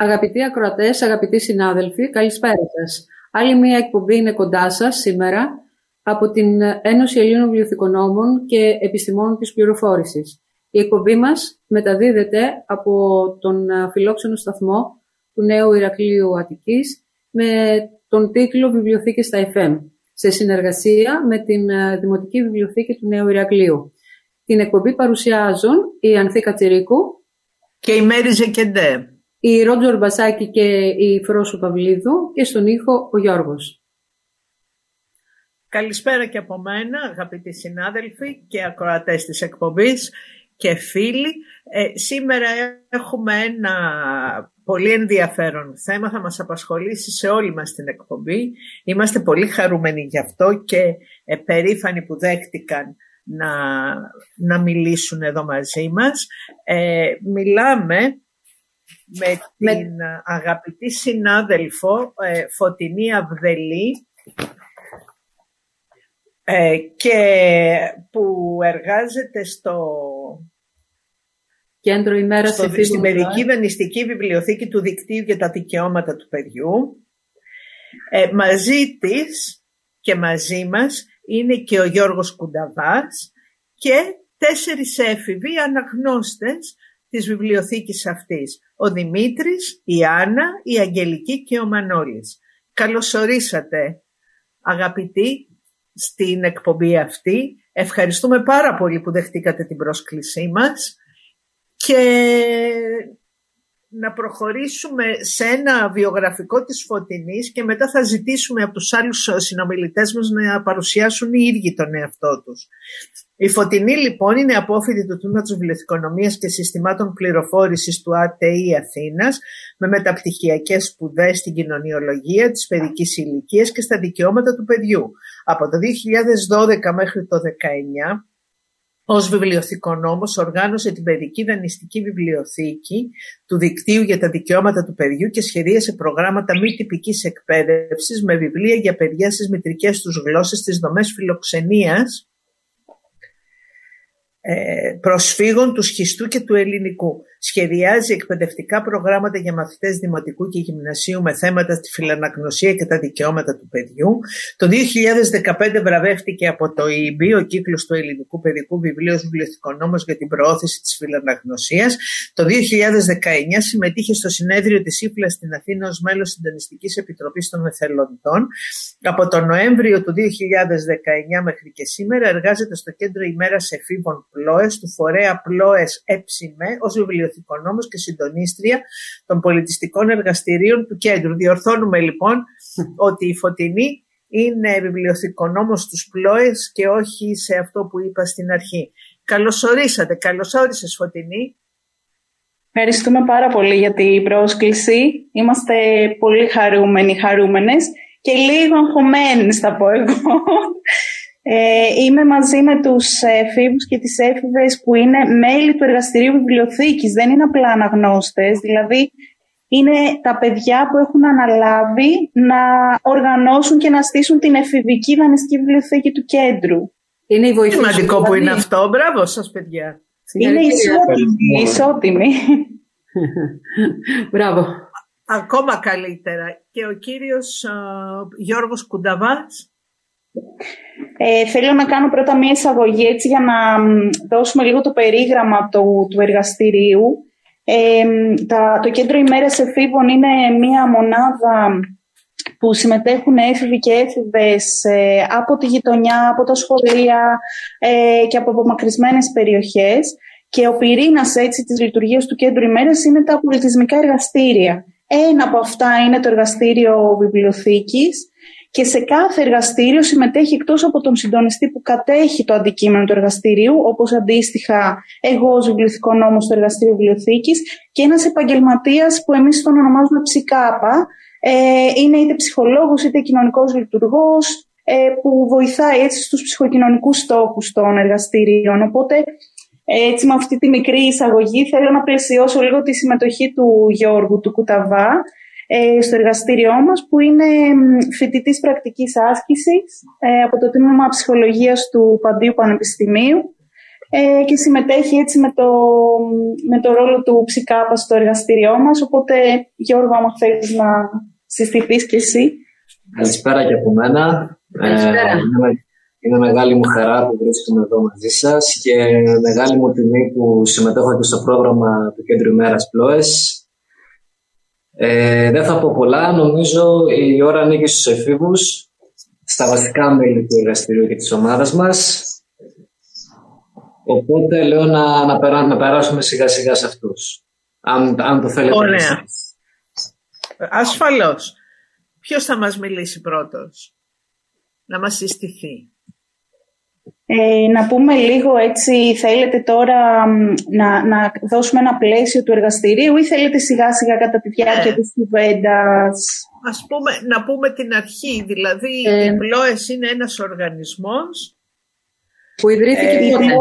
Αγαπητοί ακροατές, αγαπητοί συνάδελφοι, καλησπέρα σας. Άλλη μία εκπομπή είναι κοντά σας σήμερα από την Ένωση Ελλήνων Βιβλιοθηκονόμων και Επιστημόνων της Πληροφόρησης. Η εκπομπή μας μεταδίδεται από τον φιλόξενο σταθμό του Νέου Ηρακλείου Αττικής με τον τίτλο «Βιβλιοθήκες στα FM» σε συνεργασία με την Δημοτική Βιβλιοθήκη του Νέου Ηρακλείου. Την εκπομπή παρουσιάζουν η Ανθή Κατσιρίκου και η Μέρη Ζεκεντέ η Ρότζορ Μπασάκη και η Φρόσου Παυλίδου και στον ήχο ο Γιώργος. Καλησπέρα και από μένα αγαπητοί συνάδελφοι και ακροατές της εκπομπής και φίλοι. Ε, σήμερα έχουμε ένα πολύ ενδιαφέρον θέμα, θα μας απασχολήσει σε όλη μας την εκπομπή. Είμαστε πολύ χαρούμενοι γι' αυτό και ε, περήφανοι που δέχτηκαν να, να μιλήσουν εδώ μαζί μας. Ε, μιλάμε με την αγαπητή συνάδελφο ε, Φωτεινή Αυδελή ε, και που εργάζεται στο Κέντρο ημέρας στο, στην Παιδική Δανειστική Βιβλιοθήκη του Δικτύου για τα Δικαιώματα του Παιδιού. Ε, μαζί της και μαζί μας είναι και ο Γιώργος Κουνταβάς και τέσσερις έφηβοι αναγνώστες της βιβλιοθήκης αυτής. Ο Δημήτρης, η Άννα, η Αγγελική και ο Μανώλης. Καλωσορίσατε αγαπητοί στην εκπομπή αυτή. Ευχαριστούμε πάρα πολύ που δεχτήκατε την πρόσκλησή μας και να προχωρήσουμε σε ένα βιογραφικό της Φωτεινής και μετά θα ζητήσουμε από τους άλλους συνομιλητές μας να παρουσιάσουν οι ίδιοι τον εαυτό τους. Η Φωτεινή λοιπόν είναι απόφοιτη του Τμήματος Βιβλιοθηκονομίας και Συστημάτων Πληροφόρησης του ΑΤΕΗ Αθήνας με μεταπτυχιακές σπουδές στην κοινωνιολογία της παιδικής ηλικίας και στα δικαιώματα του παιδιού. Από το 2012 μέχρι το 2019 ως βιβλιοθηκονόμος οργάνωσε την παιδική δανειστική βιβλιοθήκη του Δικτύου για τα Δικαιώματα του Παιδιού και σχεδίασε προγράμματα μη τυπικής εκπαίδευσης με βιβλία για παιδιά στις μητρικές τους γλώσσες στις δομές φιλοξενίας ε, προσφύγων του σχιστού και του ελληνικού. Σχεδιάζει εκπαιδευτικά προγράμματα για μαθητές δημοτικού και γυμνασίου με θέματα τη φιλαναγνωσία και τα δικαιώματα του παιδιού. Το 2015 βραβεύτηκε από το ΙΜΠΗ, ο κύκλος του ελληνικού παιδικού βιβλίου ως βιβλιοθηκονόμος για την προώθηση της φιλαναγνωσίας. Το 2019 συμμετείχε στο συνέδριο της ΥΦΛΑ στην Αθήνα ως μέλος συντονιστικής επιτροπής των εθελοντών. Από τον Νοέμβριο του 2019 μέχρι και σήμερα εργάζεται στο κέντρο ημέρας εφήβων Πλόες του φορέα Πλόες ΕΨΜΕ ως βιβλιοθηκονόμος και συντονίστρια των πολιτιστικών εργαστηρίων του κέντρου. Διορθώνουμε λοιπόν ότι η Φωτεινή είναι βιβλιοθηκονόμος στους Πλόες και όχι σε αυτό που είπα στην αρχή. Καλωσορίσατε, καλωσόρισες Φωτεινή. Ευχαριστούμε πάρα πολύ για την πρόσκληση. Είμαστε πολύ χαρούμενοι, χαρούμενες και λίγο αγχωμένες θα πω εγώ. Ε, είμαι μαζί με τους εφήβους και τις έφηβες που είναι μέλη του Εργαστηρίου Βιβλιοθήκης. Δεν είναι απλά αναγνώστες, δηλαδή είναι τα παιδιά που έχουν αναλάβει να οργανώσουν και να στήσουν την εφηβική δανειστική βιβλιοθήκη του κέντρου. Είναι η βοήθεια. Σημαντικό που είναι αυτό. Μπράβο σας παιδιά. Είναι ισότιμη. ισότιμη. Μπράβο. Ακόμα καλύτερα. Και ο κύριος uh, Γιώργος Κουνταβάς. Ε, θέλω να κάνω πρώτα μία εισαγωγή έτσι για να δώσουμε λίγο το περίγραμμα του, του εργαστηρίου. Ε, τα, το Κέντρο ημέρας Εφήβων είναι μία μονάδα που συμμετέχουν έφηβοι και έφηβες ε, από τη γειτονιά, από τα σχολεία ε, και από απομακρυσμένες περιοχές και ο πυρήνας έτσι της λειτουργίας του Κέντρου ημέρας είναι τα πολιτισμικά εργαστήρια. Ένα από αυτά είναι το εργαστήριο βιβλιοθήκης και σε κάθε εργαστήριο συμμετέχει εκτός από τον συντονιστή που κατέχει το αντικείμενο του εργαστηρίου, όπως αντίστοιχα εγώ ως βιβλιοθηκό νόμος στο εργαστήριο βιβλιοθήκης και ένας επαγγελματίας που εμείς τον ονομάζουμε ψικάπα, ε, είναι είτε ψυχολόγος είτε κοινωνικός λειτουργός, ε, που βοηθάει έτσι στους ψυχοκοινωνικούς στόχους των εργαστηρίων. Οπότε έτσι με αυτή τη μικρή εισαγωγή θέλω να πλαισιώσω λίγο τη συμμετοχή του Γιώργου του Κουταβά ε, στο εργαστήριό μας που είναι φοιτητής πρακτικής άσκησης ε, από το Τμήμα Ψυχολογίας του Παντίου Πανεπιστημίου ε, και συμμετέχει έτσι με το, με το ρόλο του ψικάπα στο εργαστήριό μας. Οπότε, Γιώργο, άμα θέλεις να συστηθείς και εσύ. Καλησπέρα και από μένα. Καλησπέρα. Ε, είναι μεγάλη μου χαρά που βρίσκομαι εδώ μαζί σας και μεγάλη μου τιμή που συμμετέχω και στο πρόγραμμα του Κέντρου ημέρας Πλόες. Ε, δεν θα πω πολλά, νομίζω η ώρα ανήκει στους εφήβους, στα βασικά μέλη του εργαστηρίου και της ομάδας μας. Οπότε λέω να, να, να περάσουμε σιγά σιγά σε αυτούς. Αν, αν το θέλετε. Ωραία. Ασφαλώς. Ποιος θα μας μιλήσει πρώτος, να μας συστηθεί. Ε, να πούμε λίγο έτσι, θέλετε τώρα να, να δώσουμε ένα πλαίσιο του εργαστηρίου ή θέλετε σιγά σιγά κατά τη διάρκεια ε. της κουβέντας; Ας πούμε, να πούμε την αρχή, δηλαδή ε. η ΠΛΟΕΣ είναι ένας οργανισμός που ιδρύθηκε ε, πότε.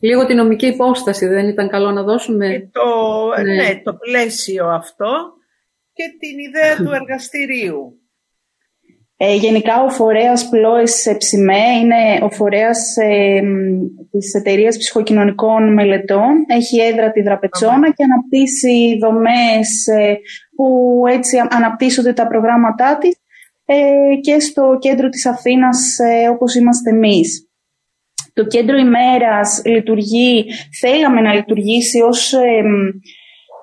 Λίγο την νομική υπόσταση δεν ήταν καλό να δώσουμε; Το, ναι. ναι, το πλαίσιο αυτό και την ιδέα του εργαστηρίου. Ε, γενικά ο φορέας Πλόες Ψημέ είναι ο φορέας ε, της εταιρείας ψυχοκοινωνικών μελετών. Έχει έδρα τη Δραπετσόνα και αναπτύσσει δομές ε, που έτσι αναπτύσσονται τα προγράμματά της ε, και στο κέντρο της Αθήνας ε, όπως είμαστε εμείς. Το κέντρο ημέρας λειτουργεί, θέλαμε να λειτουργήσει ως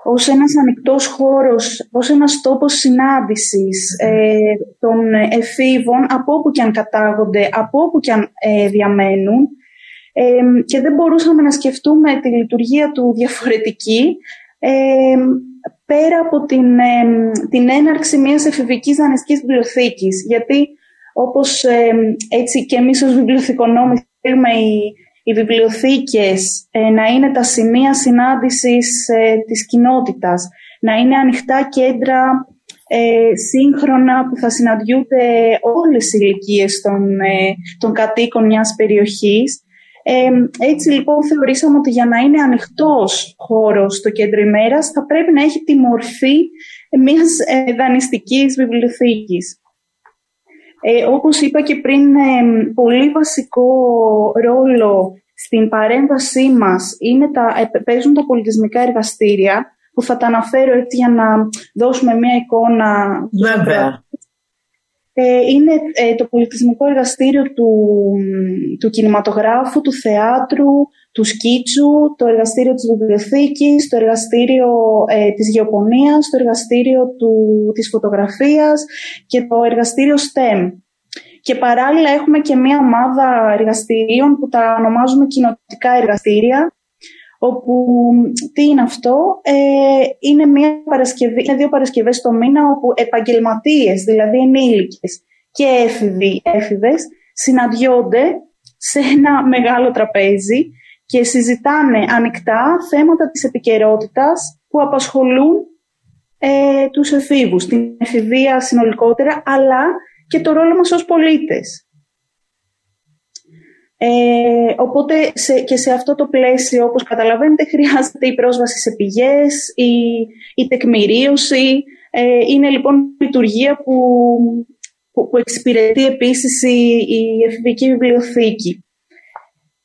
ως ένας ανοιχτός χώρος, ως ένας τόπος συνάντησης ε, των εφήβων από όπου και αν κατάγονται, από όπου και αν ε, διαμένουν ε, και δεν μπορούσαμε να σκεφτούμε τη λειτουργία του διαφορετική πέρα από την, την έναρξη μιας εφηβικής δανειστικής βιβλιοθήκης. Γιατί όπως έτσι και εμείς ως βιβλιοθηκονόμοι θέλουμε η οι βιβλιοθήκες ε, να είναι τα σημεία συνάντησης ε, της κοινότητας, να είναι ανοιχτά κέντρα ε, σύγχρονα που θα συναντιούνται όλες οι ηλικίες των, των κατοίκων μιας περιοχής. έτσι λοιπόν θεωρήσαμε ότι για να είναι ανοιχτός χώρος το κέντρο ημέρας θα πρέπει να έχει τη μορφή μιας δανειστικής βιβλιοθήκης. Ε, όπως είπα και πριν, ε, πολύ βασικό ρόλο στην παρέμβασή μας είναι τα, ε, παίζουν τα πολιτισμικά εργαστήρια, που θα τα αναφέρω έτσι για να δώσουμε μια εικόνα. Βέβαια. Ε, είναι το πολιτισμικό εργαστήριο του, του κινηματογράφου, του θεάτρου, του σκίτσου, το εργαστήριο της βιβλιοθήκης, το εργαστήριο ε, της γεωπονίας, το εργαστήριο του, της φωτογραφίας και το εργαστήριο STEM. Και παράλληλα έχουμε και μία ομάδα εργαστηρίων που τα ονομάζουμε κοινοτικά εργαστήρια, όπου τι είναι αυτό, ε, είναι, μία Παρασκευή, είναι δύο Παρασκευές το μήνα όπου επαγγελματίες, δηλαδή ενήλικες και έφηβοι, έφηβες, συναντιόνται σε ένα μεγάλο τραπέζι και συζητάνε ανοιχτά θέματα της επικαιρότητας που απασχολούν ε, τους εφήβους, την εφηβεία συνολικότερα, αλλά και το ρόλο μας ως πολίτες. Ε, οπότε και σε αυτό το πλαίσιο, όπως καταλαβαίνετε, χρειάζεται η πρόσβαση σε πηγές, η, η τεκμηρίωση. Ε, είναι λοιπόν λειτουργία που, που, που εξυπηρετεί επίσης η, η εφηβική βιβλιοθήκη.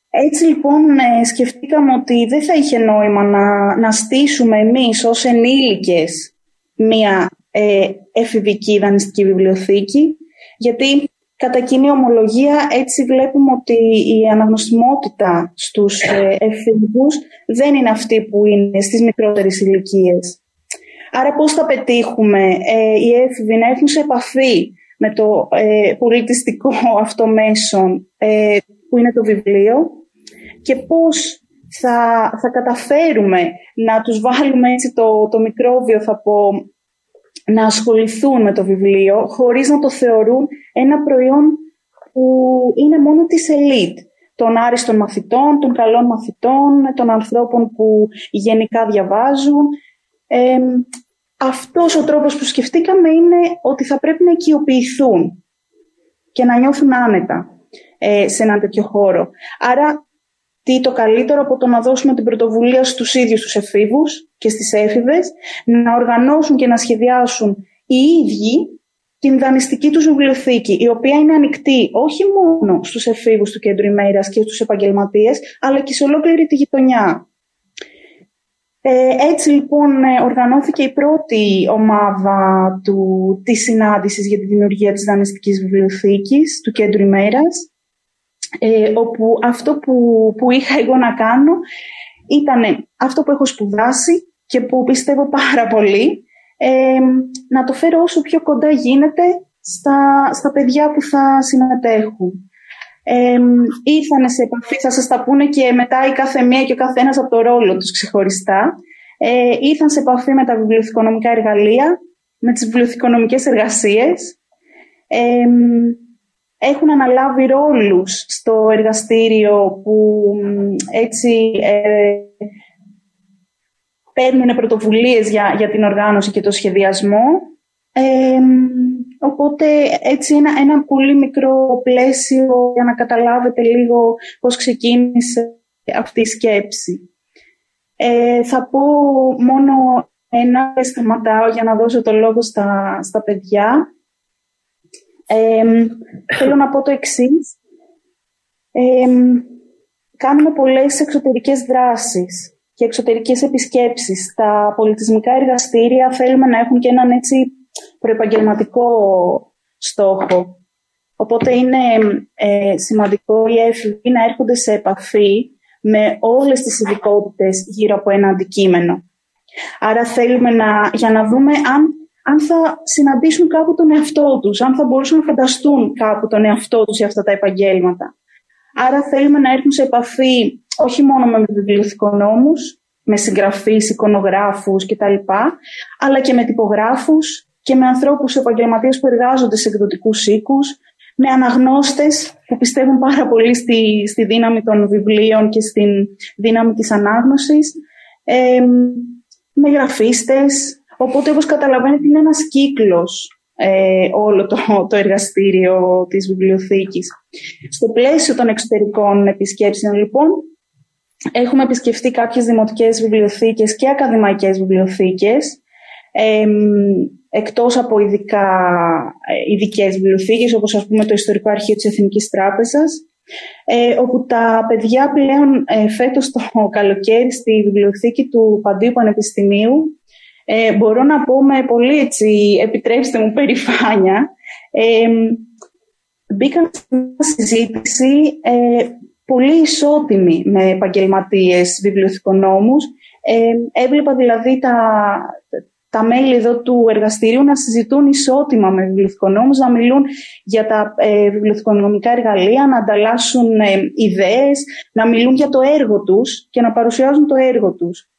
Έτσι λοιπόν ε, σκεφτήκαμε ότι δεν θα είχε νόημα να, να στήσουμε εμείς ως ενήλικες μία ε, εφηβική δανειστική βιβλιοθήκη, γιατί κατά κοινή ομολογία έτσι βλέπουμε ότι η αναγνωσιμότητα στους ε, εφηβούς δεν είναι αυτή που είναι στις μικρότερες ηλικίες. Άρα πώς θα πετύχουμε ε, οι έφηβοι να έρθουν σε επαφή με το ε, πολιτιστικό αυτό μέσο ε, που είναι το βιβλίο και πώς θα, θα καταφέρουμε να τους βάλουμε έτσι το, το μικρόβιο, θα πω, να ασχοληθούν με το βιβλίο χωρίς να το θεωρούν ένα προϊόν που είναι μόνο της ελίτ των άριστων μαθητών, των καλών μαθητών, των ανθρώπων που γενικά διαβάζουν. Ε, αυτός ο τρόπος που σκεφτήκαμε είναι ότι θα πρέπει να οικειοποιηθούν και να νιώθουν άνετα ε, σε έναν τέτοιο χώρο. Άρα τι το καλύτερο από το να δώσουμε την πρωτοβουλία στους ίδιους τους εφήβους και στις έφηβες να οργανώσουν και να σχεδιάσουν οι ίδιοι την δανειστική τους βιβλιοθήκη, η οποία είναι ανοιχτή όχι μόνο στους εφήβους του κέντρου ημέρας και στους επαγγελματίες, αλλά και σε ολόκληρη τη γειτονιά. Ε, έτσι λοιπόν ε, οργανώθηκε η πρώτη ομάδα του, της συνάντησης για τη δημιουργία της δανειστικής βιβλιοθήκης του κέντρου ημέρας, ε, όπου αυτό που, που είχα εγώ να κάνω ήταν αυτό που έχω σπουδάσει και που πιστεύω πάρα πολύ, να το φέρω όσο πιο κοντά γίνεται στα, στα παιδιά που θα συμμετέχουν. Ε, ήρθαν σε επαφή, θα σας τα πούνε και μετά η κάθε μία και ο καθένας από το ρόλο τους ξεχωριστά. Ε, ήρθαν σε επαφή με τα βιβλιοθηκονομικά εργαλεία, με τις βιβλιοθηκονομικές εργασίες. Ε, έχουν αναλάβει ρόλους στο εργαστήριο που έτσι ε, παίρνουν πρωτοβουλίες για, για την οργάνωση και το σχεδιασμό. Ε, οπότε έτσι ένα, ένα πολύ μικρό πλαίσιο για να καταλάβετε λίγο πώς ξεκίνησε αυτή η σκέψη. Ε, θα πω μόνο ένα σταματάω για να δώσω το λόγο στα, στα παιδιά. Ε, θέλω να πω το εξής. Ε, κάνουμε πολλές εξωτερικές δράσεις και εξωτερικές επισκέψεις. Τα πολιτισμικά εργαστήρια θέλουμε να έχουν και έναν έτσι προεπαγγελματικό στόχο. Οπότε είναι ε, σημαντικό οι έφηβοι να έρχονται σε επαφή με όλες τις ειδικότητες γύρω από ένα αντικείμενο. Άρα θέλουμε να, για να δούμε αν, αν θα συναντήσουν κάπου τον εαυτό τους, αν θα μπορούσαν να φανταστούν κάπου τον εαυτό τους για αυτά τα επαγγέλματα. Άρα θέλουμε να έρθουν σε επαφή όχι μόνο με βιβλιοθηκονόμους, με συγγραφείς, εικονογράφους κτλ, αλλά και με τυπογράφους και με ανθρώπους επαγγελματίες που εργάζονται σε εκδοτικούς οίκους, με αναγνώστες που πιστεύουν πάρα πολύ στη, στη δύναμη των βιβλίων και στη δύναμη της ανάγνωσης, ε, με γραφίστες. Οπότε, όπως καταλαβαίνετε, είναι ένας κύκλος ε, όλο το, το εργαστήριο της βιβλιοθήκης. Στο πλαίσιο των εξωτερικών επισκέψεων, λοιπόν, έχουμε επισκεφτεί κάποιες δημοτικές βιβλιοθήκες και ακαδημαϊκές βιβλιοθήκες, ε, εκτός από ειδικά, ε, ειδικές βιβλιοθήκες, όπως ας πούμε το Ιστορικό Αρχείο της Εθνικής Τράπεζας, ε, όπου τα παιδιά πλέον ε, φέτος το καλοκαίρι στη βιβλιοθήκη του Παντίου Πανεπιστημίου ε, μπορώ να πω με πολύ έτσι, επιτρέψτε μου, περηφάνεια, ε, μπήκαν σε μια συζήτηση ε, πολύ ισότιμη με επαγγελματίες βιβλιοθηκονόμους. Ε, έβλεπα δηλαδή τα, τα μέλη εδώ του εργαστηρίου να συζητούν ισότιμα με βιβλιοθηκονόμους, να μιλούν για τα ε, βιβλιοθηκονομικά εργαλεία, να ανταλλάσσουν ε, ιδέες, να μιλούν για το έργο τους και να παρουσιάζουν το έργο τους.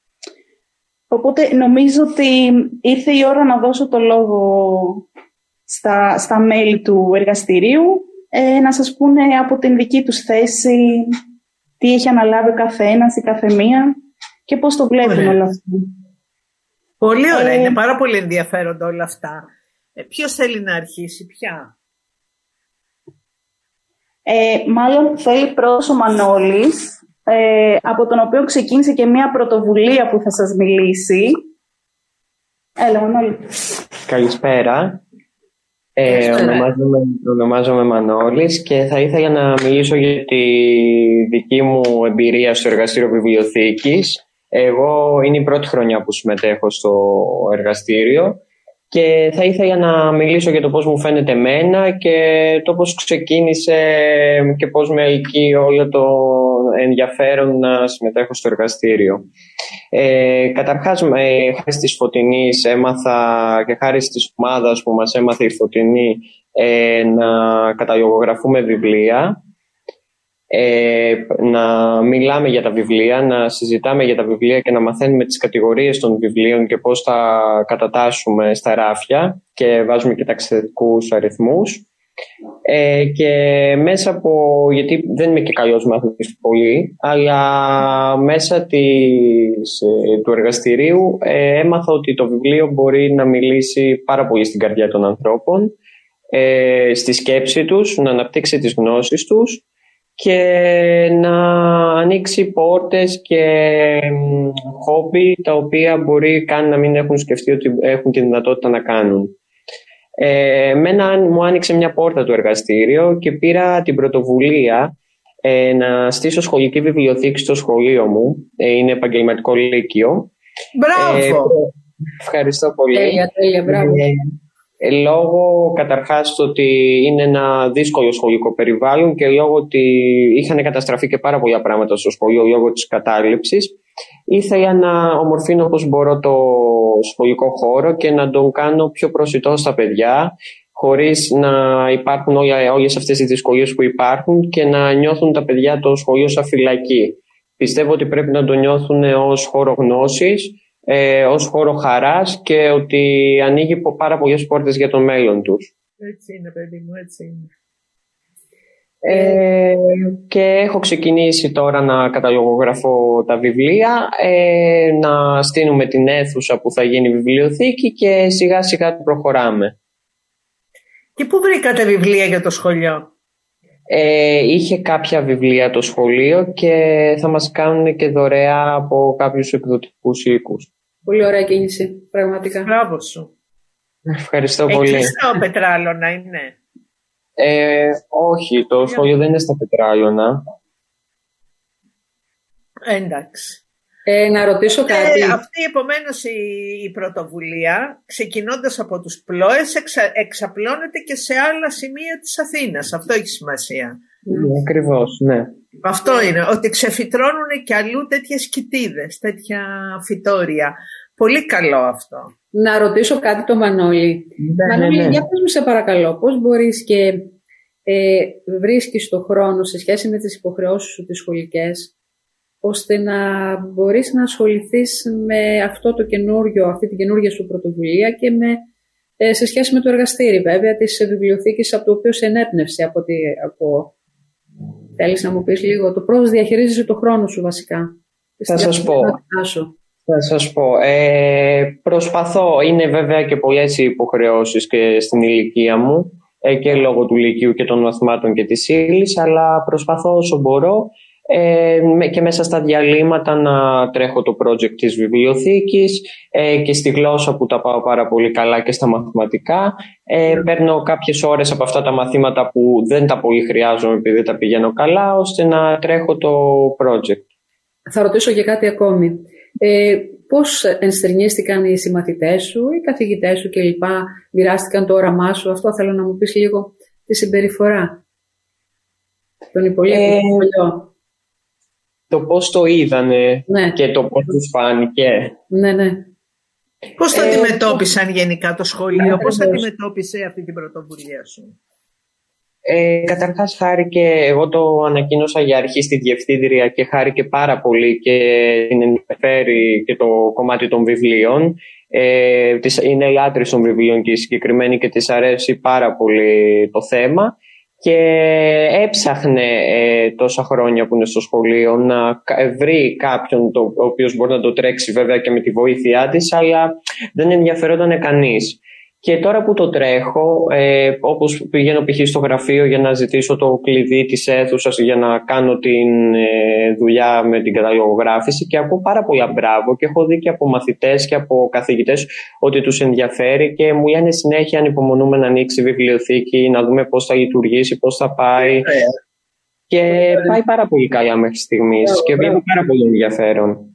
Οπότε νομίζω ότι ήρθε η ώρα να δώσω το λόγο στα, στα μέλη του εργαστηρίου ε, να σας πούνε από την δική τους θέση τι έχει αναλάβει ο καθένας, η καθεμία και πώς το βλέπουν όλα αυτά. Πολύ ωραία, ε, είναι πάρα πολύ ενδιαφέροντα όλα αυτά. Ε, ποιος θέλει να αρχίσει, πια; Ε, μάλλον θέλει πρώτος ο Μανώλης, ε, από τον οποίο ξεκίνησε και μια πρωτοβουλία που θα σας μιλήσει. Έλα, Μανώλη. Καλησπέρα. Ε, ονομάζομαι, ονομάζομαι Μανώλης και θα ήθελα να μιλήσω για τη δική μου εμπειρία στο εργαστήριο βιβλιοθήκης. Εγώ είναι η πρώτη χρονιά που συμμετέχω στο εργαστήριο και θα ήθελα να μιλήσω για το πώς μου φαίνεται εμένα και το πώς ξεκίνησε και πώς με ελκύει όλο το ενδιαφέρον να συμμετέχω στο εργαστήριο. Ε, καταρχάς, ε, χάρη της Φωτεινής έμαθα και χάρη της ομάδας που μας έμαθε η Φωτεινή ε, να καταλογογραφούμε βιβλία ε, να μιλάμε για τα βιβλία, να συζητάμε για τα βιβλία και να μαθαίνουμε τις κατηγορίες των βιβλίων και πώς τα κατατάσσουμε στα ράφια και βάζουμε και ταξιδετικούς αριθμούς. Ε, και μέσα από, γιατί δεν είμαι και καλός μαθητής πολύ, αλλά μέσα της, ε, του εργαστηρίου ε, έμαθα ότι το βιβλίο μπορεί να μιλήσει πάρα πολύ στην καρδιά των ανθρώπων, ε, στη σκέψη τους, να αναπτύξει τις γνώσεις τους και να ανοίξει πόρτες και χόμπι τα οποία μπορεί καν να μην έχουν σκεφτεί ότι έχουν τη δυνατότητα να κάνουν. Ε, μένα μου άνοιξε μια πόρτα το εργαστήριο και πήρα την πρωτοβουλία ε, να στήσω σχολική βιβλιοθήκη στο σχολείο μου. Ε, είναι επαγγελματικό λύκειο. Μπράβο! ευχαριστώ πολύ. Τέλεια, τέλεια, μπράβο. Ε, λόγω καταρχάς το ότι είναι ένα δύσκολο σχολικό περιβάλλον και λόγω ότι είχαν καταστραφεί και πάρα πολλά πράγματα στο σχολείο λόγω της κατάληψης ήθελα να ομορφύνω όπως μπορώ το σχολικό χώρο και να τον κάνω πιο προσιτό στα παιδιά χωρίς να υπάρχουν όλα, όλες αυτές οι δυσκολίες που υπάρχουν και να νιώθουν τα παιδιά το σχολείο σαν φυλακή. Πιστεύω ότι πρέπει να το νιώθουν ως χώρο γνώσης ε, ως χώρο χαράς και ότι ανοίγει πάρα πολλές πόρτες για το μέλλον τους. Έτσι είναι παιδί μου, έτσι είναι. Ε, και έχω ξεκινήσει τώρα να καταλογογραφώ τα βιβλία, ε, να στείλουμε την αίθουσα που θα γίνει βιβλιοθήκη και σιγά σιγά προχωράμε. Και πού βρήκατε βιβλία για το σχολείο; Ε, είχε κάποια βιβλία το σχολείο και θα μας κάνουν και δωρεά από κάποιους εκδοτικούς οίκους. Πολύ ωραία κίνηση, πραγματικά. Μπράβο σου. Ευχαριστώ πολύ. Εκεί στο Πετράλωνα είναι. Ε, όχι, το σχολείο δεν είναι στα Πετράλωνα. Εντάξει. Ε, να ρωτήσω κάτι. Ε, αυτή επομένως η, η πρωτοβουλία, ξεκινώντας από τους πλώες, εξα, εξαπλώνεται και σε άλλα σημεία της Αθήνας. Αυτό έχει σημασία. Ναι, ακριβώς, ναι. Αυτό είναι, ότι ξεφυτρώνουν και αλλού τέτοιες κοιτίδες, τέτοια φυτόρια. Πολύ καλό αυτό. Να ρωτήσω κάτι το Μανώλη. Ναι, Μανώλη, ναι, ναι. για πες μου σε παρακαλώ, πώς μπορείς και ε, βρίσκεις το χρόνο σε σχέση με τις υποχρεώσεις σου τις σχολικές, ώστε να μπορείς να ασχοληθείς με αυτό το καινούριο, αυτή την καινούργια σου πρωτοβουλία και με, ε, σε σχέση με το εργαστήρι βέβαια της βιβλιοθήκης από το οποίο σε ενέπνευσε από, τη, από Θέλεις να μου πεις λίγο το πώς διαχειρίζεσαι το χρόνο σου βασικά; Θα σας πω. Σου. Θα σας πω. Ε, προσπαθώ. Είναι βέβαια και πολλές οι υποχρεώσεις και στην ηλικία μου ε, και λόγω του λυκείου και των μαθημάτων και της ύλης, αλλά προσπαθώ όσο μπορώ ε, και μέσα στα διαλύματα να τρέχω το project της βιβλιοθήκης ε, και στη γλώσσα που τα πάω πάρα πολύ καλά και στα μαθηματικά. Ε, παίρνω κάποιες ώρες από αυτά τα μαθήματα που δεν τα πολύ χρειάζομαι επειδή τα πηγαίνω καλά ώστε να τρέχω το project. Θα ρωτήσω και κάτι ακόμη. Ε, πώς ενστερνίστηκαν οι συμμαθητές σου, οι καθηγητές σου κλπ. Μοιράστηκαν το όραμά σου. Αυτό θέλω να μου πεις λίγο τη συμπεριφορά. Τον υπολείπων ε, το πώς το είδανε ναι. και το πώς τους φάνηκε. Ναι, ναι. Πώς το ε, αντιμετώπισαν γενικά το σχολείο, ναι, πώς αντιμετώπισε αυτή την πρωτοβουλία σου; Ε, καταρχάς χάρηκε, εγώ το ανακοίνωσα για αρχή στη Διευθύντρια και χάρηκε πάρα πολύ και την ενδιαφέρει και το κομμάτι των βιβλίων. Ε, είναι λάτρη των βιβλίων και συγκεκριμένη και της αρέσει πάρα πολύ το θέμα και έψαχνε ε, τόσα χρόνια που είναι στο σχολείο να βρει κάποιον το, ο οποίος μπορεί να το τρέξει βέβαια και με τη βοήθειά της αλλά δεν ενδιαφερόταν κανείς. Και τώρα που το τρέχω, ε, όπως πηγαίνω π.χ. στο γραφείο για να ζητήσω το κλειδί της αίθουσας για να κάνω τη ε, δουλειά με την καταλογογράφηση και ακούω πάρα πολλά μπράβο και έχω δει και από μαθητές και από καθηγητές ότι τους ενδιαφέρει και μου λένε συνέχεια ανυπομονούμε να ανοίξει η βιβλιοθήκη, να δούμε πώς θα λειτουργήσει, πώς θα πάει. Και πάει πάρα πολύ καλά μέχρι στιγμής και βλέπει πάρα πολύ ενδιαφέρον.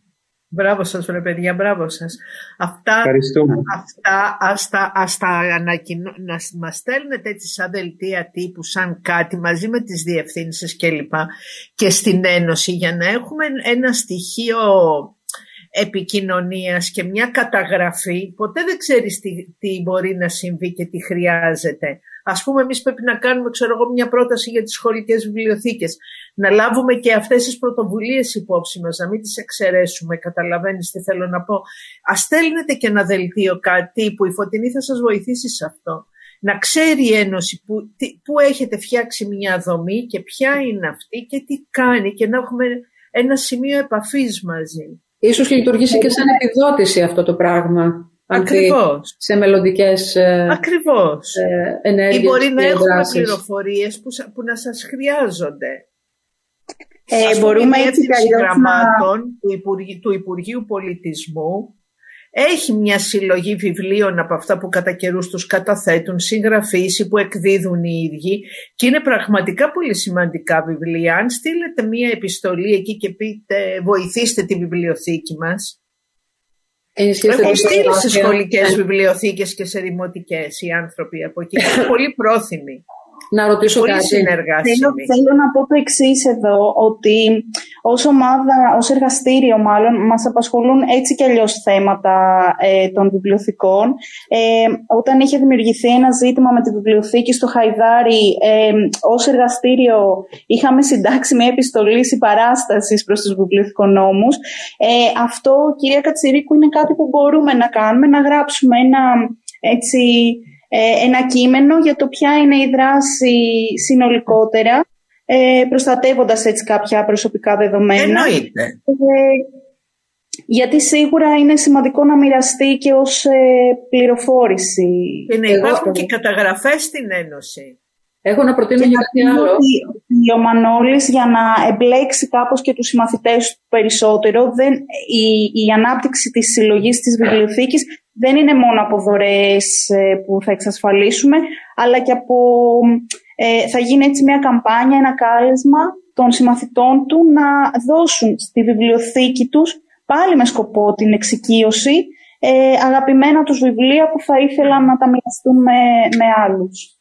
Μπράβο σας ρε παιδιά, μπράβο σας. Αυτά, αυτά ας τα, ας τα ανακοινώ, να μας στέλνετε έτσι σαν δελτία τύπου, σαν κάτι μαζί με τις διευθύνσεις κλπ. Και στην Ένωση για να έχουμε ένα στοιχείο επικοινωνίας και μια καταγραφή. Ποτέ δεν ξέρεις τι, τι μπορεί να συμβεί και τι χρειάζεται. Ας πούμε εμείς πρέπει να κάνουμε ξέρω εγώ, μια πρόταση για τις σχολικές βιβλιοθήκες. Να λάβουμε και αυτές τις πρωτοβουλίες υπόψη μας, να μην τις εξαιρέσουμε. Καταλαβαίνεις τι θέλω να πω. Ας στέλνετε και ένα δελτίο κάτι που η Φωτεινή θα σας βοηθήσει σε αυτό. Να ξέρει η Ένωση που, που έχετε φτιάξει μια δομή και ποια είναι αυτή και τι κάνει και να έχουμε ένα σημείο επαφής μαζί. Ίσως λειτουργήσει και σαν επιδότηση αυτό το πράγμα. Ακριβώς. Σε μελλοντικές ε, Ακριβώς. Ε, ενέργειες Ή μπορεί να έχουμε πληροφορίες που, που να σας χρειάζονται. Ε, Ας μπορούμε έτσι γραμμάτων του, Υπουργείου, του Υπουργείου Πολιτισμού έχει μια συλλογή βιβλίων από αυτά που κατά καιρούς τους καταθέτουν συγγραφείς ή που εκδίδουν οι ίδιοι και είναι πραγματικά πολύ σημαντικά βιβλία. Αν στείλετε μια επιστολή εκεί και πείτε βοηθήστε τη βιβλιοθήκη μας. Έχουν στείλει σε σχολικές βιβλιοθήκες και σε δημοτικές οι άνθρωποι από εκεί. Είναι πολύ πρόθυμοι να ρωτήσω Πολύ κάτι. Θέλω, θέλω να πω το εξής εδώ, ότι ως ομάδα, ως εργαστήριο μάλλον, μας απασχολούν έτσι και αλλιώς θέματα ε, των βιβλιοθηκών. Ε, όταν είχε δημιουργηθεί ένα ζήτημα με τη βιβλιοθήκη στο Χαϊδάρι, ε, ως εργαστήριο είχαμε συντάξει μια επιστολή συμπαράστασης προς τους βιβλιοθηκονόμους. Ε, αυτό, κυρία Κατσιρίκου, είναι κάτι που μπορούμε να κάνουμε, να γράψουμε ένα έτσι ε, ένα κείμενο για το ποια είναι η δράση συνολικότερα, ε, προστατεύοντας έτσι κάποια προσωπικά δεδομένα. Εννοείται. Ε, γιατί σίγουρα είναι σημαντικό να μοιραστεί και ως ε, πληροφόρηση. Και να υπάρχουν και καταγραφές στην Ένωση. Έχω να προτείνω και κάτι άλλο. Ότι ο Μανώλης για να εμπλέξει κάπως και τους συμμαθητές του περισσότερο, δεν, η, η ανάπτυξη της συλλογής της βιβλιοθήκης δεν είναι μόνο από δωρεές ε, που θα εξασφαλίσουμε, αλλά και από, ε, θα γίνει έτσι μια καμπάνια, ένα κάλεσμα των συμμαθητών του να δώσουν στη βιβλιοθήκη τους, πάλι με σκοπό την εξοικείωση, ε, αγαπημένα τους βιβλία που θα ήθελαν να τα μοιραστούν με, με άλλους.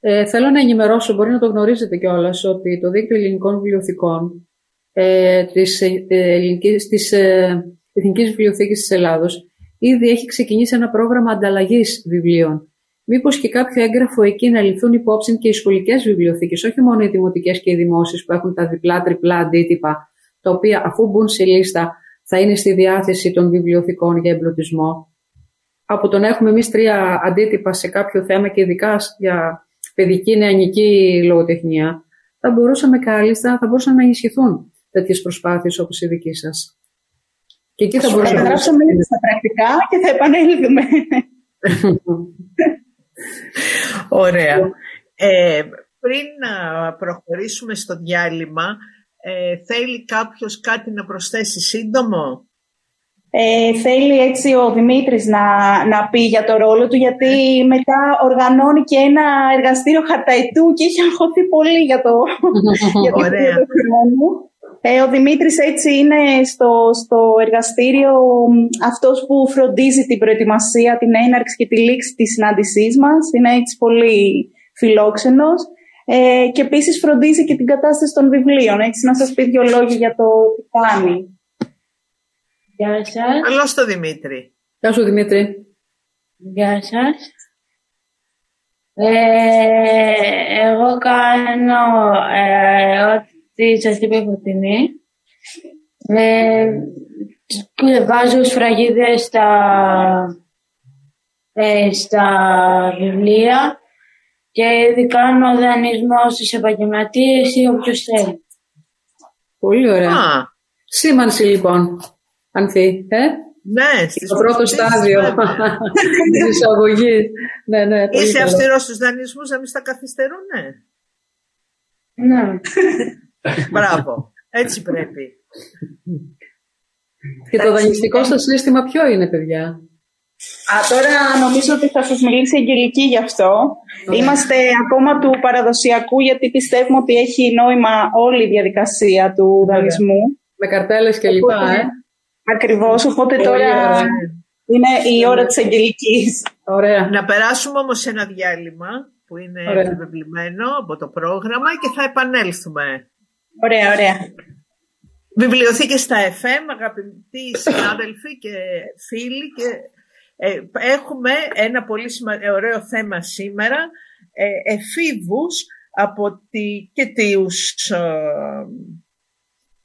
Ε, θέλω να ενημερώσω, μπορεί να το γνωρίζετε κιόλας, ότι το Δίκτυο Ελληνικών Βιβλιοθηκών ε, της, ε, ελληνικής, της ε, Εθνικής Βιβλιοθήκης της Ελλάδος ήδη έχει ξεκινήσει ένα πρόγραμμα ανταλλαγής βιβλίων. Μήπως και κάποιο έγγραφο εκεί να ληφθούν υπόψη και οι σχολικές βιβλιοθήκες, όχι μόνο οι δημοτικές και οι δημόσιες που έχουν τα διπλά-τριπλά αντίτυπα, τα οποία αφού μπουν σε λίστα θα είναι στη διάθεση των βιβλιοθηκών για εμπλουτισμό. Από το να έχουμε εμείς τρία αντίτυπα σε κάποιο θέμα και ειδικά για παιδική νεανική λογοτεχνία, θα μπορούσαμε κάλλιστα, θα μπορούσαν να ενισχυθούν τέτοιες προσπάθειες όπως η δική σας. Και εκεί θα μπορούσαμε να γράψουμε στα πρακτικά και θα επανέλθουμε. Ωραία. Ε, πριν να προχωρήσουμε στο διάλειμμα, ε, θέλει κάποιος κάτι να προσθέσει σύντομο; Ε, θέλει έτσι ο Δημήτρης να, να πει για το ρόλο του, γιατί μετά οργανώνει και ένα εργαστήριο χαρταϊτού και έχει αγχωθεί πολύ για το, για το Ωραία. Ε, ο Δημήτρης έτσι είναι στο, στο εργαστήριο αυτός που φροντίζει την προετοιμασία, την έναρξη και τη λήξη της συνάντησής μας. Είναι έτσι πολύ φιλόξενος. Ε, και επίσης φροντίζει και την κατάσταση των βιβλίων. Έτσι να σας πει δύο λόγια για το τι κάνει. Γεια σας. Καλώς το Δημήτρη. Γεια σου Δημήτρη. Γεια σας. Ε, εγώ κάνω ε, ό,τι σας είπε η Φωτεινή. Ε, βάζω σφραγίδες στα, ε, στα βιβλία και ήδη κάνω δανεισμός στους επαγγελματίες ή όποιος θέλει. Πολύ ωραία. Α, Σήμανση λοιπόν, Ανθή. Ε; ναι, Στο πρώτο στάδιο της εισαγωγής. Ναι, ναι, πολύ Είσαι καλό. αυστηρός στους δανεισμούς να μην στα καθυστερούν, ναι. Ναι. Μπράβο. Έτσι πρέπει. Και το δανειστικό σα σύστημα ποιο είναι, παιδιά; Α, τώρα νομίζω ότι θα σας μιλήσει η Αγγελική γι' αυτό. Είμαστε ακόμα του παραδοσιακού γιατί πιστεύουμε ότι έχει νόημα όλη η διαδικασία του δανεισμού. Με καρτέλες και λοιπά, Οπότε- ε. Ακριβώς, οπότε Πολύ τώρα ωραία. είναι η ώρα της Αγγελικής. Ωραία. Να περάσουμε όμως σε ένα διάλειμμα που είναι Ωραία. επιβεβλημένο από το πρόγραμμα και θα επανέλθουμε. Ωραία, ωραία. Βιβλιοθήκες στα FM, αγαπητοί συνάδελφοι και φίλοι και ε, έχουμε ένα πολύ σημα- ε, ωραίο θέμα σήμερα, ε, εφήβους από τη, και, τους, ε,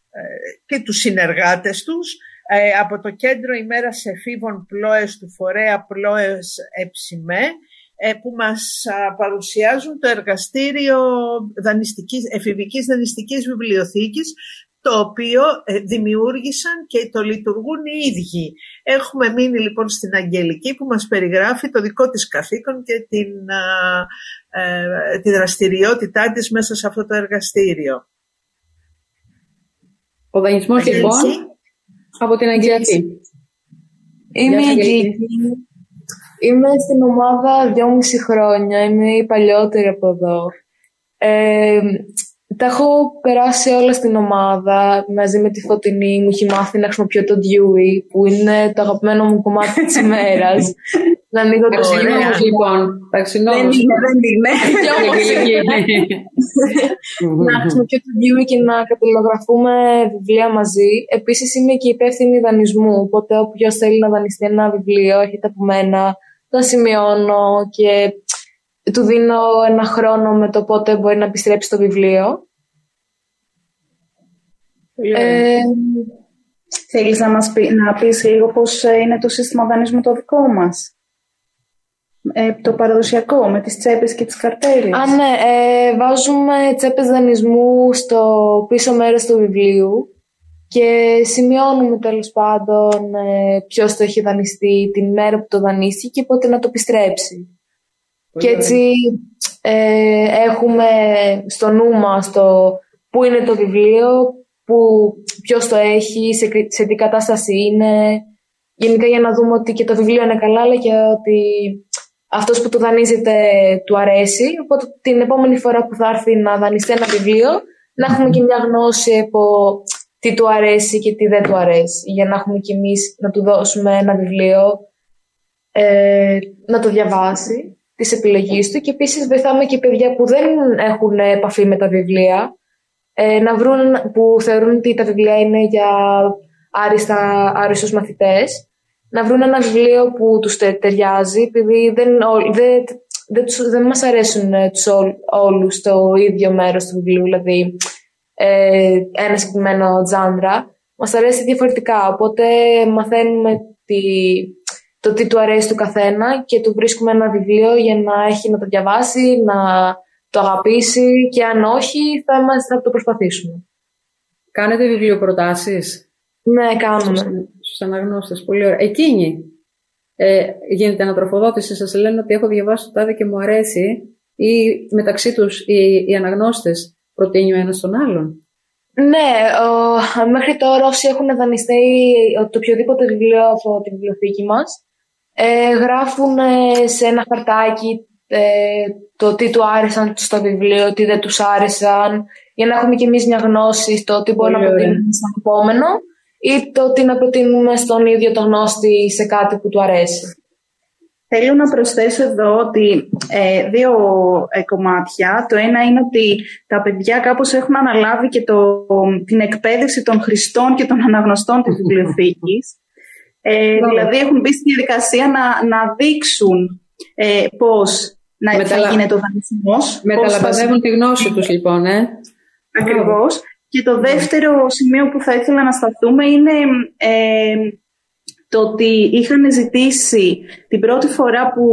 ε, και τους συνεργάτες τους ε, από το Κέντρο ημέρας εφήβων πλώες του Φορέα Πλώες Εψιμέ ε, που μας α, παρουσιάζουν το εργαστήριο δανειστικής, εφηβικής δανειστικής βιβλιοθήκης το οποίο ε, δημιούργησαν και το λειτουργούν οι ίδιοι. Έχουμε μείνει λοιπόν στην Αγγελική που μας περιγράφει το δικό της καθήκον και την, α, ε, τη δραστηριότητά της μέσα σε αυτό το εργαστήριο. Ο δανεισμός Αγγελική. λοιπόν από την Αγγελική. Είμαι η Αγγλική. Είμαι στην ομάδα δυόμιση χρόνια. Είμαι η παλιότερη από εδώ. Ε, τα έχω περάσει όλα στην ομάδα μαζί με τη Φωτεινή. Μου έχει μάθει να χρησιμοποιώ το Dewey, που είναι το αγαπημένο μου κομμάτι της ημέρας. να ανοίγω το σύνολο λοιπόν. Δεν είναι, δεν είναι. να χρησιμοποιώ το Dewey και να καταλογραφούμε βιβλία μαζί. Επίσης είμαι και υπεύθυνη δανεισμού. Οπότε όποιος θέλει να δανειστεί ένα βιβλίο, έχετε από μένα, το σημειώνω και του δίνω ένα χρόνο με το πότε μπορεί να επιστρέψει το βιβλίο. Ε, θέλεις να μας πει, να πεις λίγο πώς ε, είναι το σύστημα δανεισμού το δικό μας; Ε, το παραδοσιακό, με τις τσέπες και τις καρτέλες; Α, ναι. Ε, βάζουμε τσέπες δανεισμού στο πίσω μέρος του βιβλίου και σημειώνουμε τέλος πάντων ε, ποιος το έχει δανειστεί την μέρα που το δανείστηκε και πότε να το επιστρέψει. Και έτσι ε, έχουμε στο νου μας το πού είναι το βιβλίο, που, ποιος το έχει, σε, σε τι κατάσταση είναι. Γενικά για να δούμε ότι και το βιβλίο είναι καλά, αλλά και ότι αυτός που το δανείζεται του αρέσει. Οπότε την επόμενη φορά που θα έρθει να δανειστεί ένα βιβλίο, να έχουμε και μια γνώση από τι του αρέσει και τι δεν του αρέσει. Για να έχουμε κι εμείς να του δώσουμε ένα βιβλίο, ε, να το διαβάσει, τις επιλογές του. Και επίσης βοηθάμε και παιδιά που δεν έχουν επαφή με τα βιβλία, ε, να βρουν, που θεωρούν ότι τα βιβλία είναι για άριστα, άριστους μαθητές, να βρουν ένα βιβλίο που τους ταιριάζει, επειδή δεν, δεν, δεν, τους, δεν μας αρέσουν ε, τους ό, όλους το ίδιο μέρος του βιβλίου, δηλαδή ε, ένα συγκεκριμένο τζάντρα. Μας αρέσει διαφορετικά, οπότε μαθαίνουμε τη, το τι του αρέσει του καθένα και του βρίσκουμε ένα βιβλίο για να έχει να το διαβάσει, να το αγαπήσει και αν όχι θα, μας, θα το προσπαθήσουμε. Κάνετε βιβλιοπροτάσεις. Ναι, κάνουμε. Στους αναγνώστες, πολύ ωραία. Εκείνοι ε, γίνεται ανατροφοδότηση, σας λένε ότι έχω διαβάσει το τάδε και μου αρέσει ή μεταξύ τους οι, οι αναγνώστες προτείνει ο ένας τον άλλον; Ναι, ο, μέχρι τώρα όσοι έχουν δανειστεί το οποιοδήποτε βιβλίο από τη βιβλιοθήκη μας ε, γράφουν σε ένα χαρτάκι ε, το τι του άρεσαν στο βιβλίο, τι δεν τους άρεσαν, για να έχουμε κι εμείς μια γνώση στο τι μπορούμε να προτείνουμε στον επόμενο ή το τι να προτείνουμε στον ίδιο τον γνώστη σε κάτι που του αρέσει. Θέλω να προσθέσω εδώ ότι ε, δύο ε, κομμάτια. Το ένα είναι ότι τα παιδιά κάπως έχουν αναλάβει και το, την εκπαίδευση των χρηστών και των αναγνωστών της βιβλιοθήκης. Ε, δηλαδή έχουν μπει στη διαδικασία να, να δείξουν ε, πώς να Μεταλα... γίνεται ο δανεισμός. Μεταλαμπαδεύουν τη γνώση τους λοιπόν, ε. Ακριβώς. Και το δεύτερο σημείο που θα ήθελα να σταθούμε είναι ε, το ότι είχαν ζητήσει την πρώτη φορά που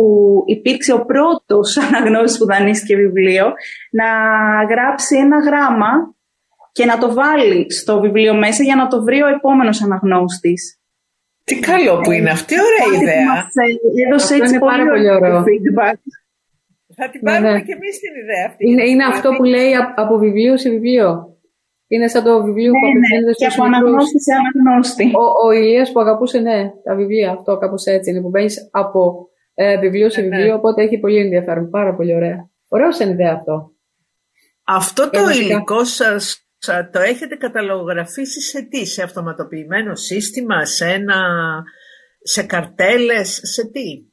υπήρξε ο πρώτος αναγνώστης που δανείστηκε βιβλίο να γράψει ένα γράμμα και να το βάλει στο βιβλίο μέσα για να το βρει ο επόμενος αναγνώστης. Τι καλό που είναι αυτή, ωραία ιδέα. Μας έδωσε έτσι πολύ, πολύ ωραίο feedback. Θα την πάρουμε ναι, ναι. και εμείς την ιδέα αυτή. Είναι, είναι αυτό που λέει από βιβλίο σε βιβλίο. Είναι σαν το βιβλίο ναι, που ναι, απευθύνεται ναι. στους Και από αναγνώστη σε αναγνώστη. Ο, ο Ηλίας που αγαπούσε, ναι, τα βιβλία. Αυτό κάπως έτσι είναι. Που μπαίνει από ε, βιβλίο σε ναι, βιβλίο, ναι. οπότε έχει πολύ ενδιαφέρον. Πάρα πολύ ωραία. Ωραίο σαν ιδέα αυτό. Αυτό το ε, υλικό σας το έχετε καταλογραφήσει σε τι, σε αυτοματοποιημένο σύστημα, σε, ένα, σε καρτέλες, σε τι;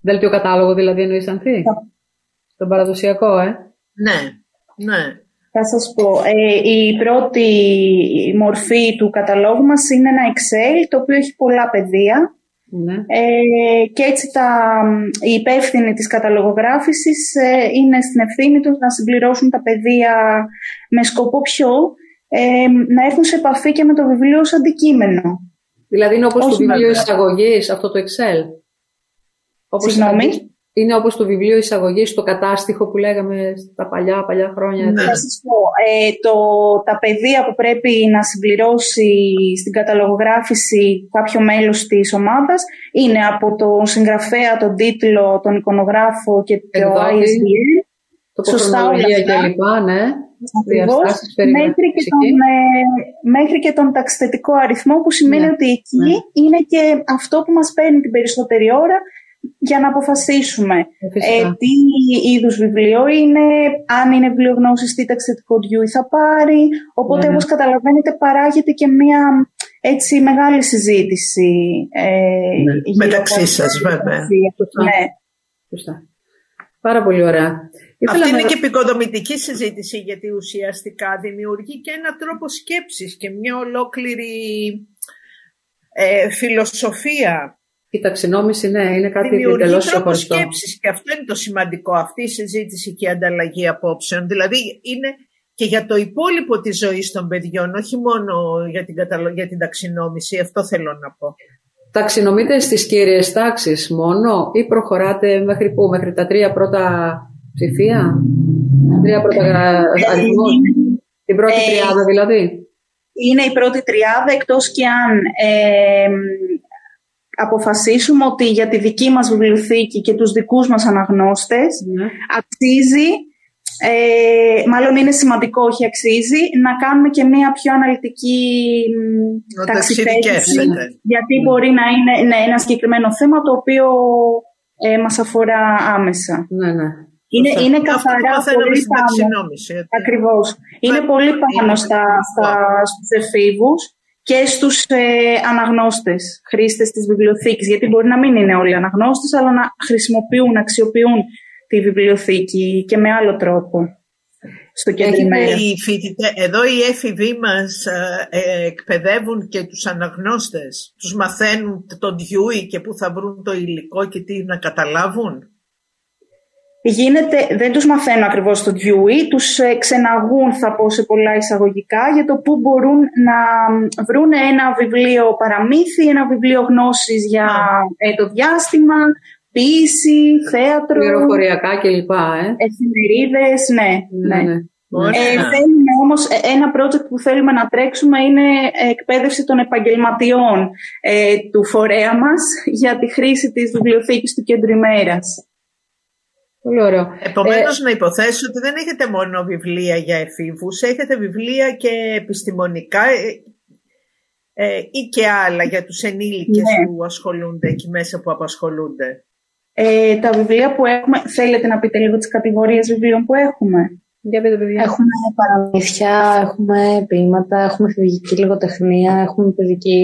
Δελτίο κατάλογο δηλαδή εννοείς Ανθή; Τον παραδοσιακό, ε; Ναι, ναι. Θα σας πω, ε, η πρώτη μορφή του καταλόγου μας είναι ένα Excel, το οποίο έχει πολλά πεδία. Ναι. Ε, και έτσι τα, οι υπεύθυνοι της καταλογογράφησης ε, είναι στην ευθύνη τους να συμπληρώσουν τα πεδία με σκοπό πιο ε, να έρθουν σε επαφή και με το βιβλίο ως αντικείμενο. Δηλαδή είναι όπως το βιβλίο εισαγωγής, αυτό το Excel. Όπως Συγγνώμη. Είναι όπως το βιβλίο εισαγωγής στο κατάστοιχο που λέγαμε στα παλιά, παλιά χρόνια. Ναι. Θα σας πω, ε, το, τα πεδία που πρέπει να συμπληρώσει στην καταλογογράφηση κάποιο μέλος της ομάδας είναι από το συγγραφέα, τον τίτλο, τον εικονογράφο και το ISBN. τοποχρονολογία κλπ. Ναι. Μέχρι και, τον, ε, μέχρι και τον ταξιδετικό αριθμό που σημαίνει ναι. ότι εκεί ναι. είναι και αυτό που μας παίρνει την περισσότερη ώρα για να αποφασίσουμε ε, τι είδους βιβλίο είναι, αν είναι βιβλιογνώσης, τι ταξιδετικό διούι θα πάρει. Οπότε, ναι. όπως καταλαβαίνετε, παράγεται και μια έτσι μεγάλη συζήτηση. Ε, ναι. Μεταξύ σας, βέβαια. Ναι. Πάρα πολύ ωραία. Αυτή είναι και επικοδομητική συζήτηση γιατί ουσιαστικά δημιουργεί και ένα τρόπο σκέψης και μια ολόκληρη ε, φιλοσοφία. Η ταξινόμηση, ναι, είναι κάτι Δημιουργεί εντελώς τρόπο σκέψης και αυτό είναι το σημαντικό, αυτή η συζήτηση και η ανταλλαγή απόψεων. Δηλαδή είναι και για το υπόλοιπο της ζωής των παιδιών, όχι μόνο για την, καταλο... για την ταξινόμηση, αυτό θέλω να πω. Ταξινομείτε στις κύριες τάξεις μόνο ή προχωράτε μέχρι πού, μέχρι τα τρία πρώτα ψηφία, τρία πρώτα ε, αριθμούς, την πρώτη ε, τριάδα δηλαδή. Είναι η πρώτη τριάδα εκτός και αν ε, αποφασίσουμε ότι για τη δική μας βιβλιοθήκη και τους δικούς μας αναγνώστες ναι. αξίζει ε, μάλλον είναι σημαντικό, όχι αξίζει, να κάνουμε και μια πιο αναλυτική ταξιδέτηση. Γιατί μπορεί να είναι ναι, ένα συγκεκριμένο θέμα το οποίο ε, μας αφορά άμεσα. Ναι, ναι. Είναι, είναι καθαρά πολύ πάνω. Ακριβώς. Είναι πολύ πάνω στα, στα, στους εφήβους και στους ε, αναγνώστες, χρήστες της βιβλιοθήκης. Γιατί μπορεί να μην είναι όλοι αναγνώστες, αλλά να χρησιμοποιούν, να αξιοποιούν τη βιβλιοθήκη και με άλλο τρόπο. Στο εδώ οι έφηβοι μας ε, ε, εκπαιδεύουν και τους αναγνώστες. Τους μαθαίνουν τον Dewey και πού θα βρουν το υλικό και τι να καταλάβουν. Γίνεται, δεν τους μαθαίνουν ακριβώς το Dewey, τους ε, ξεναγούν θα πω σε πολλά εισαγωγικά για το πού μπορούν να βρουν ένα βιβλίο παραμύθι, ένα βιβλίο γνώσης για το διάστημα, ποίηση, θέατρο. Πληροφοριακά κλπ. Ε. Εφημερίδες, ναι. ναι. ναι. ναι. Ε, θέλουμε όμως, ε, ένα project που θέλουμε να τρέξουμε είναι εκπαίδευση των επαγγελματιών ε, του φορέα μας για τη χρήση της βιβλιοθήκης του κέντρου ημέρας. Πολύ ωραίο. Επομένως, ε, να υποθέσω ότι δεν έχετε μόνο βιβλία για εφήβους, έχετε βιβλία και επιστημονικά ε, ή και άλλα για τους ενήλικες ναι. που ασχολούνται εκεί μέσα που απασχολούνται. Ε, τα βιβλία που έχουμε, θέλετε να πείτε λίγο τις κατηγορίες βιβλίων που έχουμε; Για πείτε, παιδιά. Έχουμε παραμύθια, έχουμε ποίηματα, έχουμε φυσική λογοτεχνία, έχουμε παιδική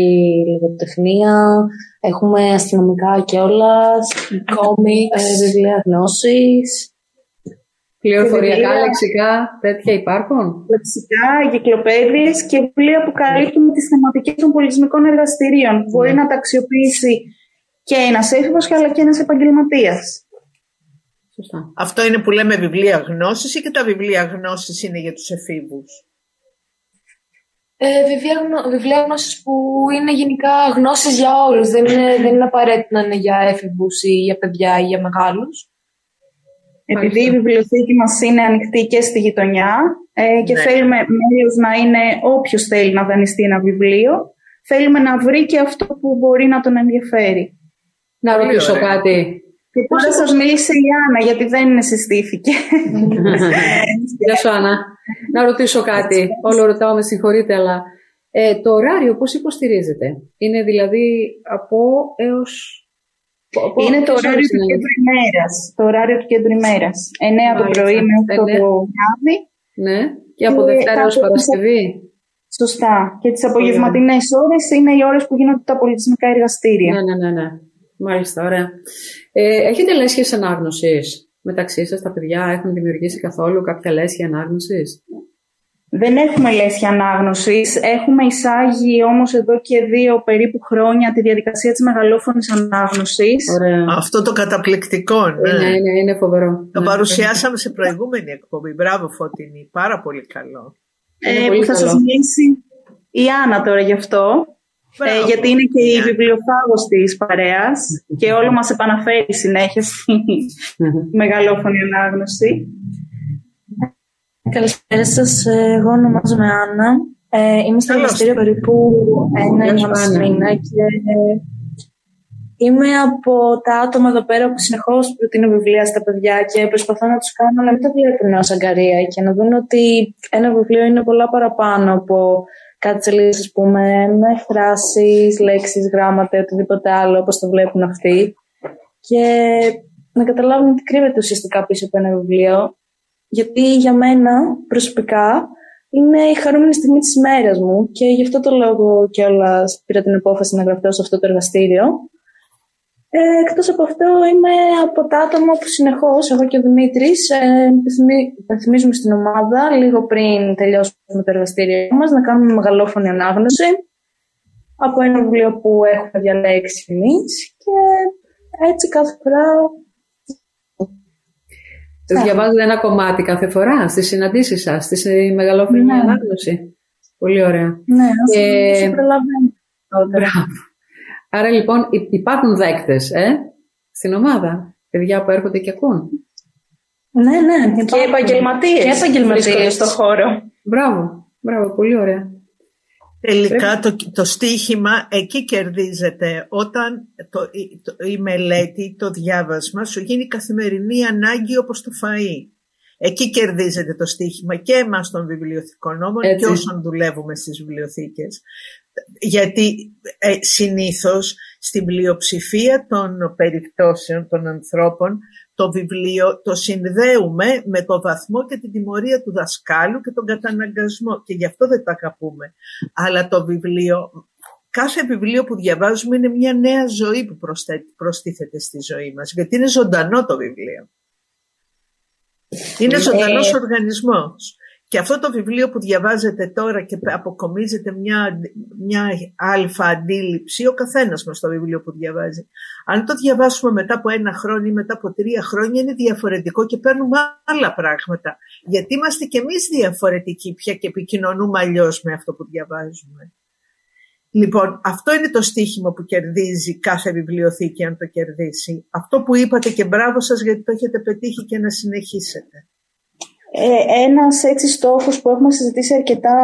λογοτεχνία, έχουμε αστυνομικά κιόλα, κόμιξ, ε, βιβλία γνώσης. Πληροφοριακά, λεξικά, τέτοια υπάρχουν; Λεξικά, εγκυκλοπαίδειες και βιβλία που καλύπτουν τις θεματικές των πολιτισμικών εργαστηρίων. Μπορεί ναι. να τα αξιοποιήσει και ένας έφηβο αλλά και ένας επαγγελματίας. Αυτό είναι που λέμε βιβλία γνώσης ή και τα βιβλία γνώσης είναι για τους εφήβους; Ε, βιβλία, βιβλία γνώσης που είναι γενικά γνώσεις για όλους. Δεν είναι, δεν είναι απαραίτητο να είναι για έφηβους ή για παιδιά ή για μεγάλους. Επειδή η βιβλιοθήκη μας είναι ανοιχτή και στη γειτονιά ε, και ναι. θέλουμε μέλος να είναι όποιος θέλει να δανειστεί ένα βιβλίο, θέλουμε να βρει και αυτό που μπορεί να τον ενδιαφέρει. Να ρωτήσω κάτι. Και τώρα σας μίλησε η Άννα, γιατί δεν συστήθηκε. Γεια σου, Άννα. Να ρωτήσω κάτι. Όλο ρωτάω, με συγχωρείτε, αλλά ε, το ωράριο πώς υποστηρίζεται; Είναι δηλαδή από έως... Είναι το ωράριο του κέντρου ημέρας. Το ωράριο του κέντρου ημέρας. 9 το πρωί μέχρι το βράδυ. Ναι. Και από Δευτέρα έως Παρασκευή; Σωστά. Και τις απογευματινές ώρες είναι οι ώρες που γίνονται τα πολιτισμικά εργαστήρια. Ναι, ναι, ναι. Ναι. Μάλιστα, ωραία. Ε, έχετε λέσχες ανάγνωσης μεταξύ σας, τα παιδιά έχουν δημιουργήσει καθόλου κάποια λέσχη ανάγνωσης; Δεν έχουμε λέσχη ανάγνωσης. Έχουμε εισάγει όμως εδώ και δύο περίπου χρόνια τη διαδικασία της μεγαλόφωνης ανάγνωσης. Ωραία. Αυτό το καταπληκτικό, ναι. Είναι, είναι, είναι φοβερό. Το ναι, παρουσιάσαμε σε προηγούμενη εκπομπή. Μπράβο Φωτεινή, πάρα πολύ καλό. Ε, που θα σας μιλήσει η Άννα τώρα γι' αυτό. Ε, γιατί είναι και η βιβλιοφάγος της παρέας και όλο μας επαναφέρει συνέχεια. Στη μεγαλόφωνη ανάγνωση. Καλησπέρα σας. Εγώ ονομάζομαι Άννα. Ε, είμαι στο εργαστήριο περίπου ένα μήνα και Είμαι από τα άτομα εδώ πέρα που συνεχώς προτείνω βιβλία στα παιδιά και προσπαθώ να τους κάνω να μην τα βλέπουν ως αγκαρία και να δουν ότι ένα βιβλίο είναι πολλά παραπάνω από κάτι σελίδε, ας πούμε, με φράσεις, λέξεις, γράμματα, οτιδήποτε άλλο όπως το βλέπουν αυτοί. Και να καταλάβουν τι κρύβεται ουσιαστικά πίσω από ένα βιβλίο. Γιατί για μένα προσωπικά είναι η χαρούμενη στιγμή της ημέρα μου και γι' αυτό το λόγο κιόλας πήρα την απόφαση να γραφτώ σε αυτό το εργαστήριο. Ε, Εκτός από αυτό, είμαι από τα άτομα που συνεχώς, εγώ και ο Δημήτρης, ε, υπενθυμίζουμε στην ομάδα λίγο πριν τελειώσουμε το εργαστήριο μας να κάνουμε μεγαλόφωνη ανάγνωση από ένα βιβλίο που έχουμε διαλέξει εμείς και έτσι κάθε φορά. Το διαβάζετε ένα κομμάτι κάθε φορά στις συναντήσεις σας, στη μεγαλόφωνη ναι. ανάγνωση. Πολύ ωραία. Ναι, όσο και... προλαβαίνω. Άρα λοιπόν υπάρχουν δέκτες ε, στην ομάδα, παιδιά που έρχονται και ακούν. Ναι, ναι. Και επαγγελματίες. Και επαγγελματίες στο χώρο. Μπράβο, μπράβο, πολύ ωραία. Τελικά το, το στίχημα εκεί κερδίζεται όταν το, το, η μελέτη, το διάβασμα σου γίνει καθημερινή ανάγκη όπως το φαΐ. Εκεί κερδίζεται το στίχημα και εμάς των βιβλιοθηκονόμων και όσων δουλεύουμε στις βιβλιοθήκες γιατί ε, συνήθως στην πλειοψηφία των περιπτώσεων των ανθρώπων το βιβλίο το συνδέουμε με το βαθμό και την τιμωρία του δασκάλου και τον καταναγκασμό και γι' αυτό δεν τα αγαπούμε. Αλλά το βιβλίο, κάθε βιβλίο που διαβάζουμε είναι μια νέα ζωή που προστίθεται στη ζωή μας γιατί είναι ζωντανό το βιβλίο. Είναι ζωντανός ε, οργανισμός. Και αυτό το βιβλίο που διαβάζετε τώρα και αποκομίζετε μια, μια αλφα αντίληψη, ο καθένας μας το βιβλίο που διαβάζει. Αν το διαβάσουμε μετά από ένα χρόνο ή μετά από τρία χρόνια είναι διαφορετικό και παίρνουμε άλλα πράγματα. Γιατί είμαστε κι εμείς διαφορετικοί πια και επικοινωνούμε αλλιώς με αυτό που διαβάζουμε. Λοιπόν, αυτό είναι το στίχημα που κερδίζει κάθε βιβλιοθήκη αν το κερδίσει. Αυτό που είπατε και μπράβο σας γιατί το έχετε πετύχει και να συνεχίσετε. Ε, ένας έτσι στόχος που έχουμε συζητήσει αρκετά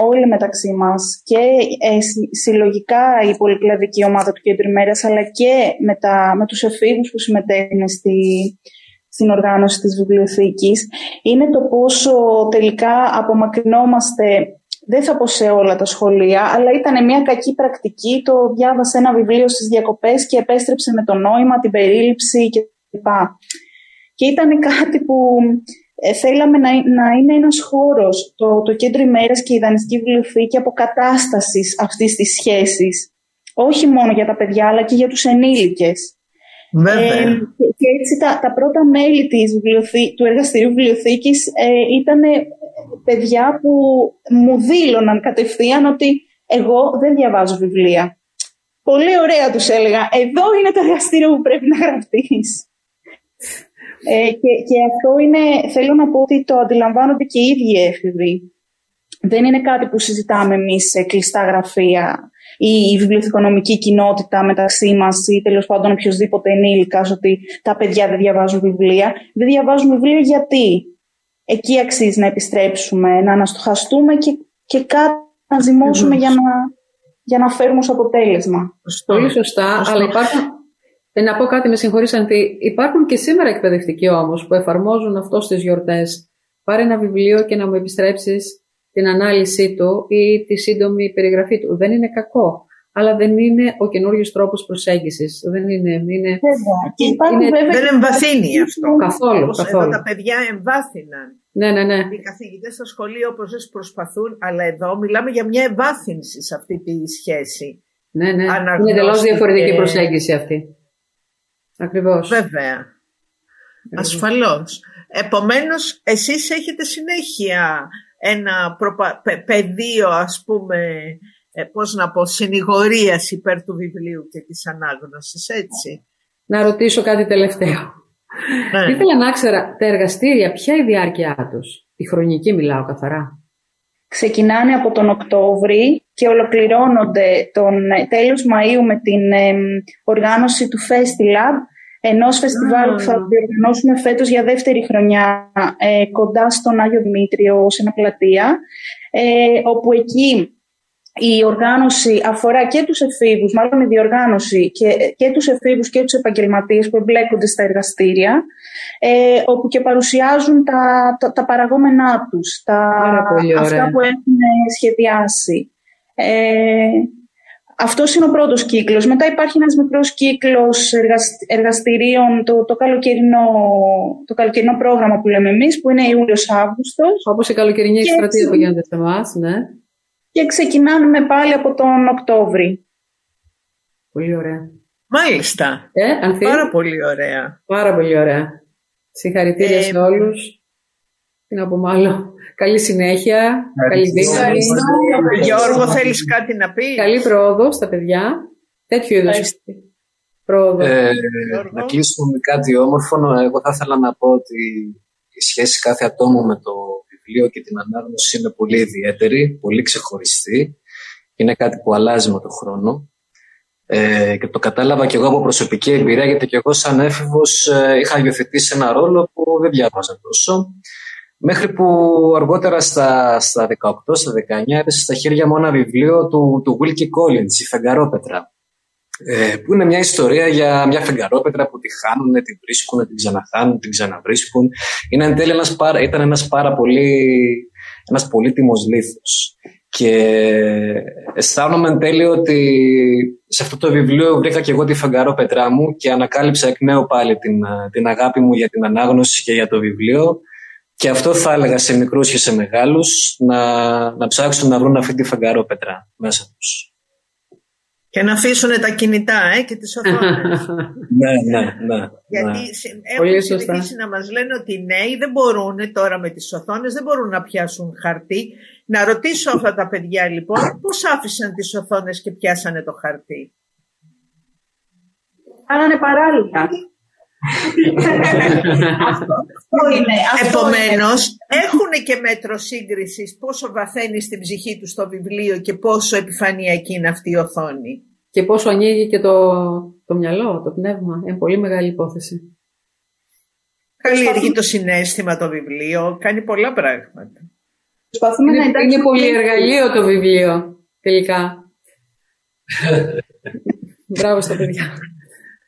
όλοι μεταξύ μας και ε, συλλογικά η πολυκλαδική ομάδα του Κέντρου Ημέρας αλλά και με, τα, με τους εφήβους που συμμετέχουν στη, στην οργάνωση της βιβλιοθήκης είναι το πόσο τελικά απομακρυνόμαστε δεν θα πω σε όλα τα σχολεία, αλλά ήταν μια κακή πρακτική. Το διάβασε ένα βιβλίο στις διακοπές και επέστρεψε με το νόημα, την περίληψη κλπ. Και ήταν κάτι που ε, θέλαμε να, να είναι ένας χώρος, το, το κέντρο ημέρας και η ιδανιστική βιβλιοθήκη αποκατάστασης αυτής της σχέσης. Όχι μόνο για τα παιδιά, αλλά και για τους ενήλικες. Ε, και, έτσι τα, τα πρώτα μέλη της του εργαστηρίου βιβλιοθήκης ε, ήταν παιδιά που μου δήλωναν κατευθείαν ότι εγώ δεν διαβάζω βιβλία. Πολύ ωραία τους έλεγα. Εδώ είναι το εργαστήριο που πρέπει να γραφτείς. Ε, και, και αυτό είναι, θέλω να πω ότι το αντιλαμβάνονται και οι ίδιοι έφηβοι. Δεν είναι κάτι που συζητάμε εμείς σε κλειστά γραφεία ή η βιβλιοθηκονομική κοινότητα μεταξύ μας ή τέλος πάντων οποιοδήποτε ενήλικας ότι τα παιδιά δεν διαβάζουν βιβλία. Δεν διαβάζουν βιβλία γιατί; Εκεί αξίζει να επιστρέψουμε, να αναστοχαστούμε και, και κάτι να ζυμώσουμε για να, για να φέρουμε ως αποτέλεσμα. Πολύ σωστά, αλλά υπάρχουν, ε, να πω κάτι, με συγχωρείς Αντί. Υπάρχουν και σήμερα εκπαιδευτικοί όμως που εφαρμόζουν αυτό στις γιορτές. Πάρε ένα βιβλίο και να μου επιστρέψεις την ανάλυση του ή τη σύντομη περιγραφή του. Δεν είναι κακό. Αλλά δεν είναι ο καινούριο τρόπος προσέγγισης. Δεν είναι. είναι, είναι δεν εμβαθύνει αυτό. Καθόλου. Όπως καθόλου. Εδώ τα παιδιά εμβάθυναν. Ναι, ναι, ναι. Οι καθηγητές στα σχολεία όπως προσπαθούν, αλλά εδώ μιλάμε για μια εμβάθυνση σε αυτή τη σχέση. Ναι, ναι. Είναι εντελώς διαφορετική προσέγγιση αυτή. Ακριβώς. Βέβαια. Ασφαλώς. Επομένως, εσείς έχετε συνέχεια ένα προπα... πεδίο, ας πούμε, ε, πώς να πω, συνηγορίας υπέρ του βιβλίου και της ανάγνωσης, έτσι. Να ρωτήσω κάτι τελευταίο. Ναι. Ήθελα να ξέρω, τα εργαστήρια, ποια είναι η διάρκεια τους; Η χρονική μιλάω καθαρά. Ξεκινάνε από τον Οκτώβρη και ολοκληρώνονται τον ε, τέλος Μαΐου με την οργάνωση του Festilab, ενός φεστιβάλ που θα διοργανώσουμε φέτος για δεύτερη χρονιά ε, κοντά στον Άγιο Δημήτριο σε ένα πλατεία, ε, όπου εκεί η οργάνωση αφορά και τους εφήβους, μάλλον η διοργάνωση και, και τους εφήβους και τους επαγγελματίες που εμπλέκονται στα εργαστήρια, ε, όπου και παρουσιάζουν τα, τα, τα παραγόμενά τους, τα, αυτά που έχουν σχεδιάσει. Ε, αυτός είναι ο πρώτος κύκλος. Μετά υπάρχει ένας μικρός κύκλος εργαστηρίων, το, το, καλοκαιρινό, το καλοκαιρινό πρόγραμμα που λέμε εμείς, που είναι Ιούλιος-Αύγουστος. Όπως η καλοκαιρινή εκστρατεία που γίνεται σε εμάς, ναι και ξεκινάμε πάλι από τον Οκτώβρη. Πολύ ωραία. Μάλιστα. Ε, Πάρα πολύ ωραία. Πάρα πολύ ωραία. Συγχαρητήρια ε, σε όλους. Τι να πω μάλλον. Καλή συνέχεια. Καλή δύναμη. Γιώργο, θέλεις κάτι να πεις; Καλή πρόοδο στα παιδιά. Τέτοιο είδους πρόοδο. Ε, να κλείσουμε με κάτι όμορφο. Εγώ θα ήθελα να πω ότι η σχέση κάθε ατόμου με το βιβλίο και την ανάγνωση είναι πολύ ιδιαίτερη, πολύ ξεχωριστή. Είναι κάτι που αλλάζει με τον χρόνο. Ε, και το κατάλαβα και εγώ από προσωπική εμπειρία, γιατί και εγώ σαν έφηβος ε, είχα υιοθετήσει ένα ρόλο που δεν διάβαζα τόσο. Μέχρι που αργότερα στα, στα 18, στα 19 έπεσε στα χέρια μου ένα βιβλίο του, του Wilkie Collins, «Η Φεγγαρόπετρα», ε, που είναι μια ιστορία για μια φεγγαρόπετρα που τη χάνουν, την βρίσκουν, την ξαναχάνουν, την ξαναβρίσκουν. Είναι εν τέλει ένας, ήταν ένας πάρα πολύ ένας πολύτιμος λήθος. Και αισθάνομαι εν τέλει ότι σε αυτό το βιβλίο βρήκα και εγώ τη φεγγαρόπετρά μου και ανακάλυψα εκ νέου πάλι την, την αγάπη μου για την ανάγνωση και για το βιβλίο. Και αυτό θα έλεγα σε μικρούς και σε μεγάλους να, να ψάξουν να βρουν αυτή τη φεγγαρόπετρα μέσα τους. Και να αφήσουν τα κινητά ε, και τις οθόνες. ναι, ναι, ναι. Γιατί ναι. έχουν συνηθίσει να μας λένε ότι οι νέοι δεν μπορούν τώρα με τις οθόνες, δεν μπορούν να πιάσουν χαρτί. Να ρωτήσω αυτά τα παιδιά λοιπόν, πώς άφησαν τις οθόνες και πιάσανε το χαρτί; Κάνανε παράλληλα. Επομένως, έχουν και μέτρο σύγκρισης πόσο βαθαίνει στην ψυχή τους το βιβλίο και πόσο επιφανειακή είναι αυτή η οθόνη. Και πόσο ανοίγει και το, το μυαλό, το πνεύμα. Είναι πολύ μεγάλη υπόθεση. Καλλιεργεί το συνέστημα το βιβλίο, κάνει πολλά πράγματα. είναι, είναι πολύ εργαλείο το βιβλίο, τελικά. Μπράβο στα παιδιά.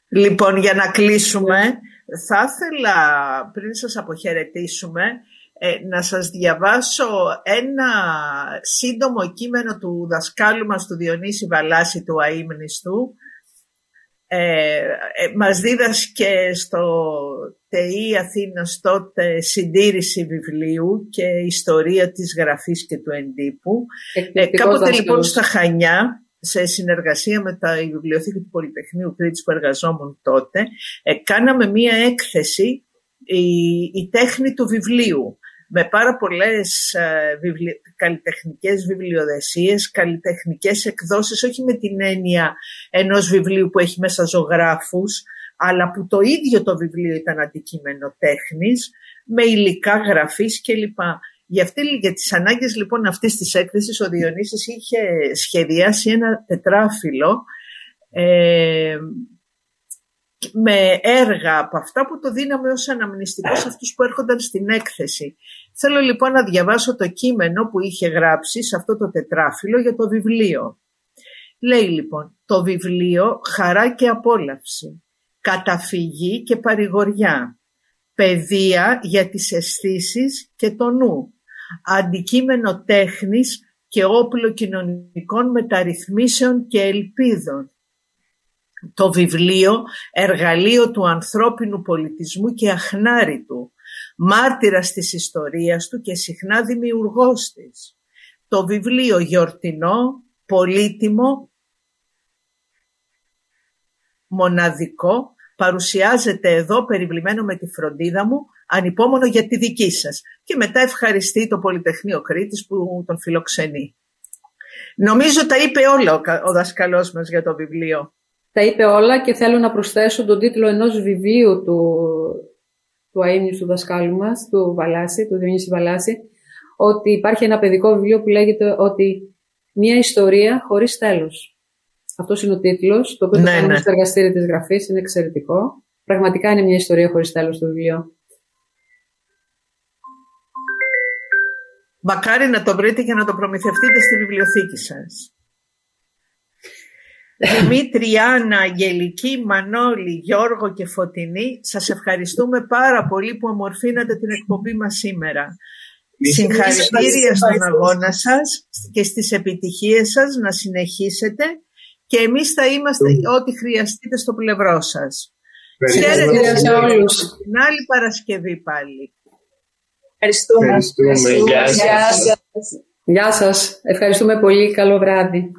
Λοιπόν, για να κλείσουμε, θα ήθελα πριν σας αποχαιρετήσουμε ε, να σας διαβάσω ένα σύντομο κείμενο του δασκάλου μας του Διονύση Βαλάση του αείμνηστου. Ε, ε, μας δίδασκε στο ΤΕΗ Αθήνας τότε συντήρηση βιβλίου και ιστορία της γραφής και του εντύπου. Ε, κάποτε λοιπόν στα Χανιά σε συνεργασία με τα Βιβλιοθήκη του Πολυτεχνείου Κρήτης που εργαζόμουν τότε, ε, κάναμε μία έκθεση η, τέχνη του βιβλίου με πάρα πολλές ε, βιβλι... καλλιτεχνικές βιβλιοδεσίες, καλλιτεχνικές εκδόσεις, όχι με την έννοια ενός βιβλίου που έχει μέσα ζωγράφους, αλλά που το ίδιο το βιβλίο ήταν αντικείμενο τέχνης, με υλικά γραφής κλπ. Για, αυτή, για τις ανάγκες λοιπόν αυτής της έκθεσης ο Διονύσης είχε σχεδιάσει ένα τετράφυλλο ε, με έργα από αυτά που το δίναμε ως αναμνηστικός σε αυτούς που έρχονταν στην έκθεση. Θέλω λοιπόν να διαβάσω το κείμενο που είχε γράψει σε αυτό το τετράφυλλο για το βιβλίο. Λέει λοιπόν, το βιβλίο χαρά και απόλαυση, καταφυγή και παρηγοριά, παιδεία για τις αισθήσεις και το νου, αντικείμενο τέχνης και όπλο κοινωνικών μεταρρυθμίσεων και ελπίδων. Το βιβλίο, εργαλείο του ανθρώπινου πολιτισμού και αχνάριτου, μάρτυρας της ιστορίας του και συχνά δημιουργός της. Το βιβλίο γιορτινό, πολύτιμο, μοναδικό, παρουσιάζεται εδώ περιβλημένο με τη φροντίδα μου ανυπόμονο για τη δική σας. Και μετά ευχαριστεί το Πολυτεχνείο Κρήτης που τον φιλοξενεί. Νομίζω τα είπε όλα ο δασκαλός μας για το βιβλίο. Τα είπε όλα και θέλω να προσθέσω τον τίτλο ενός βιβλίου του, του αείμνης του δασκάλου μας, του Βαλάση, του Διονύση Βαλάση, ότι υπάρχει ένα παιδικό βιβλίο που λέγεται ότι «Μια ιστορία χωρίς τέλος». Αυτός είναι ο τίτλος, το οποίο ναι, το ναι. στο εργαστήριο της γραφής, είναι εξαιρετικό. Πραγματικά είναι μια ιστορία χωρίς τέλος το βιβλίο. Μακάρι να το βρείτε και να το προμηθευτείτε στη βιβλιοθήκη σας. Δημήτρη, Άννα, Αγγελική, Μανώλη, Γιώργο και Φωτεινή, σας ευχαριστούμε πάρα πολύ που ομορφύνατε την εκπομπή μας σήμερα. Συγχαρητήρια στον αγώνα σας και στις επιτυχίες σας να συνεχίσετε και εμείς θα είμαστε ό,τι χρειαστείτε στο πλευρό σας. Χαίρετε σε όλους. Την άλλη Παρασκευή πάλι. Ευχαριστούμε. Ευχαριστούμε. Γεια σας. Γεια σας. Ευχαριστούμε πολύ. Καλό βράδυ.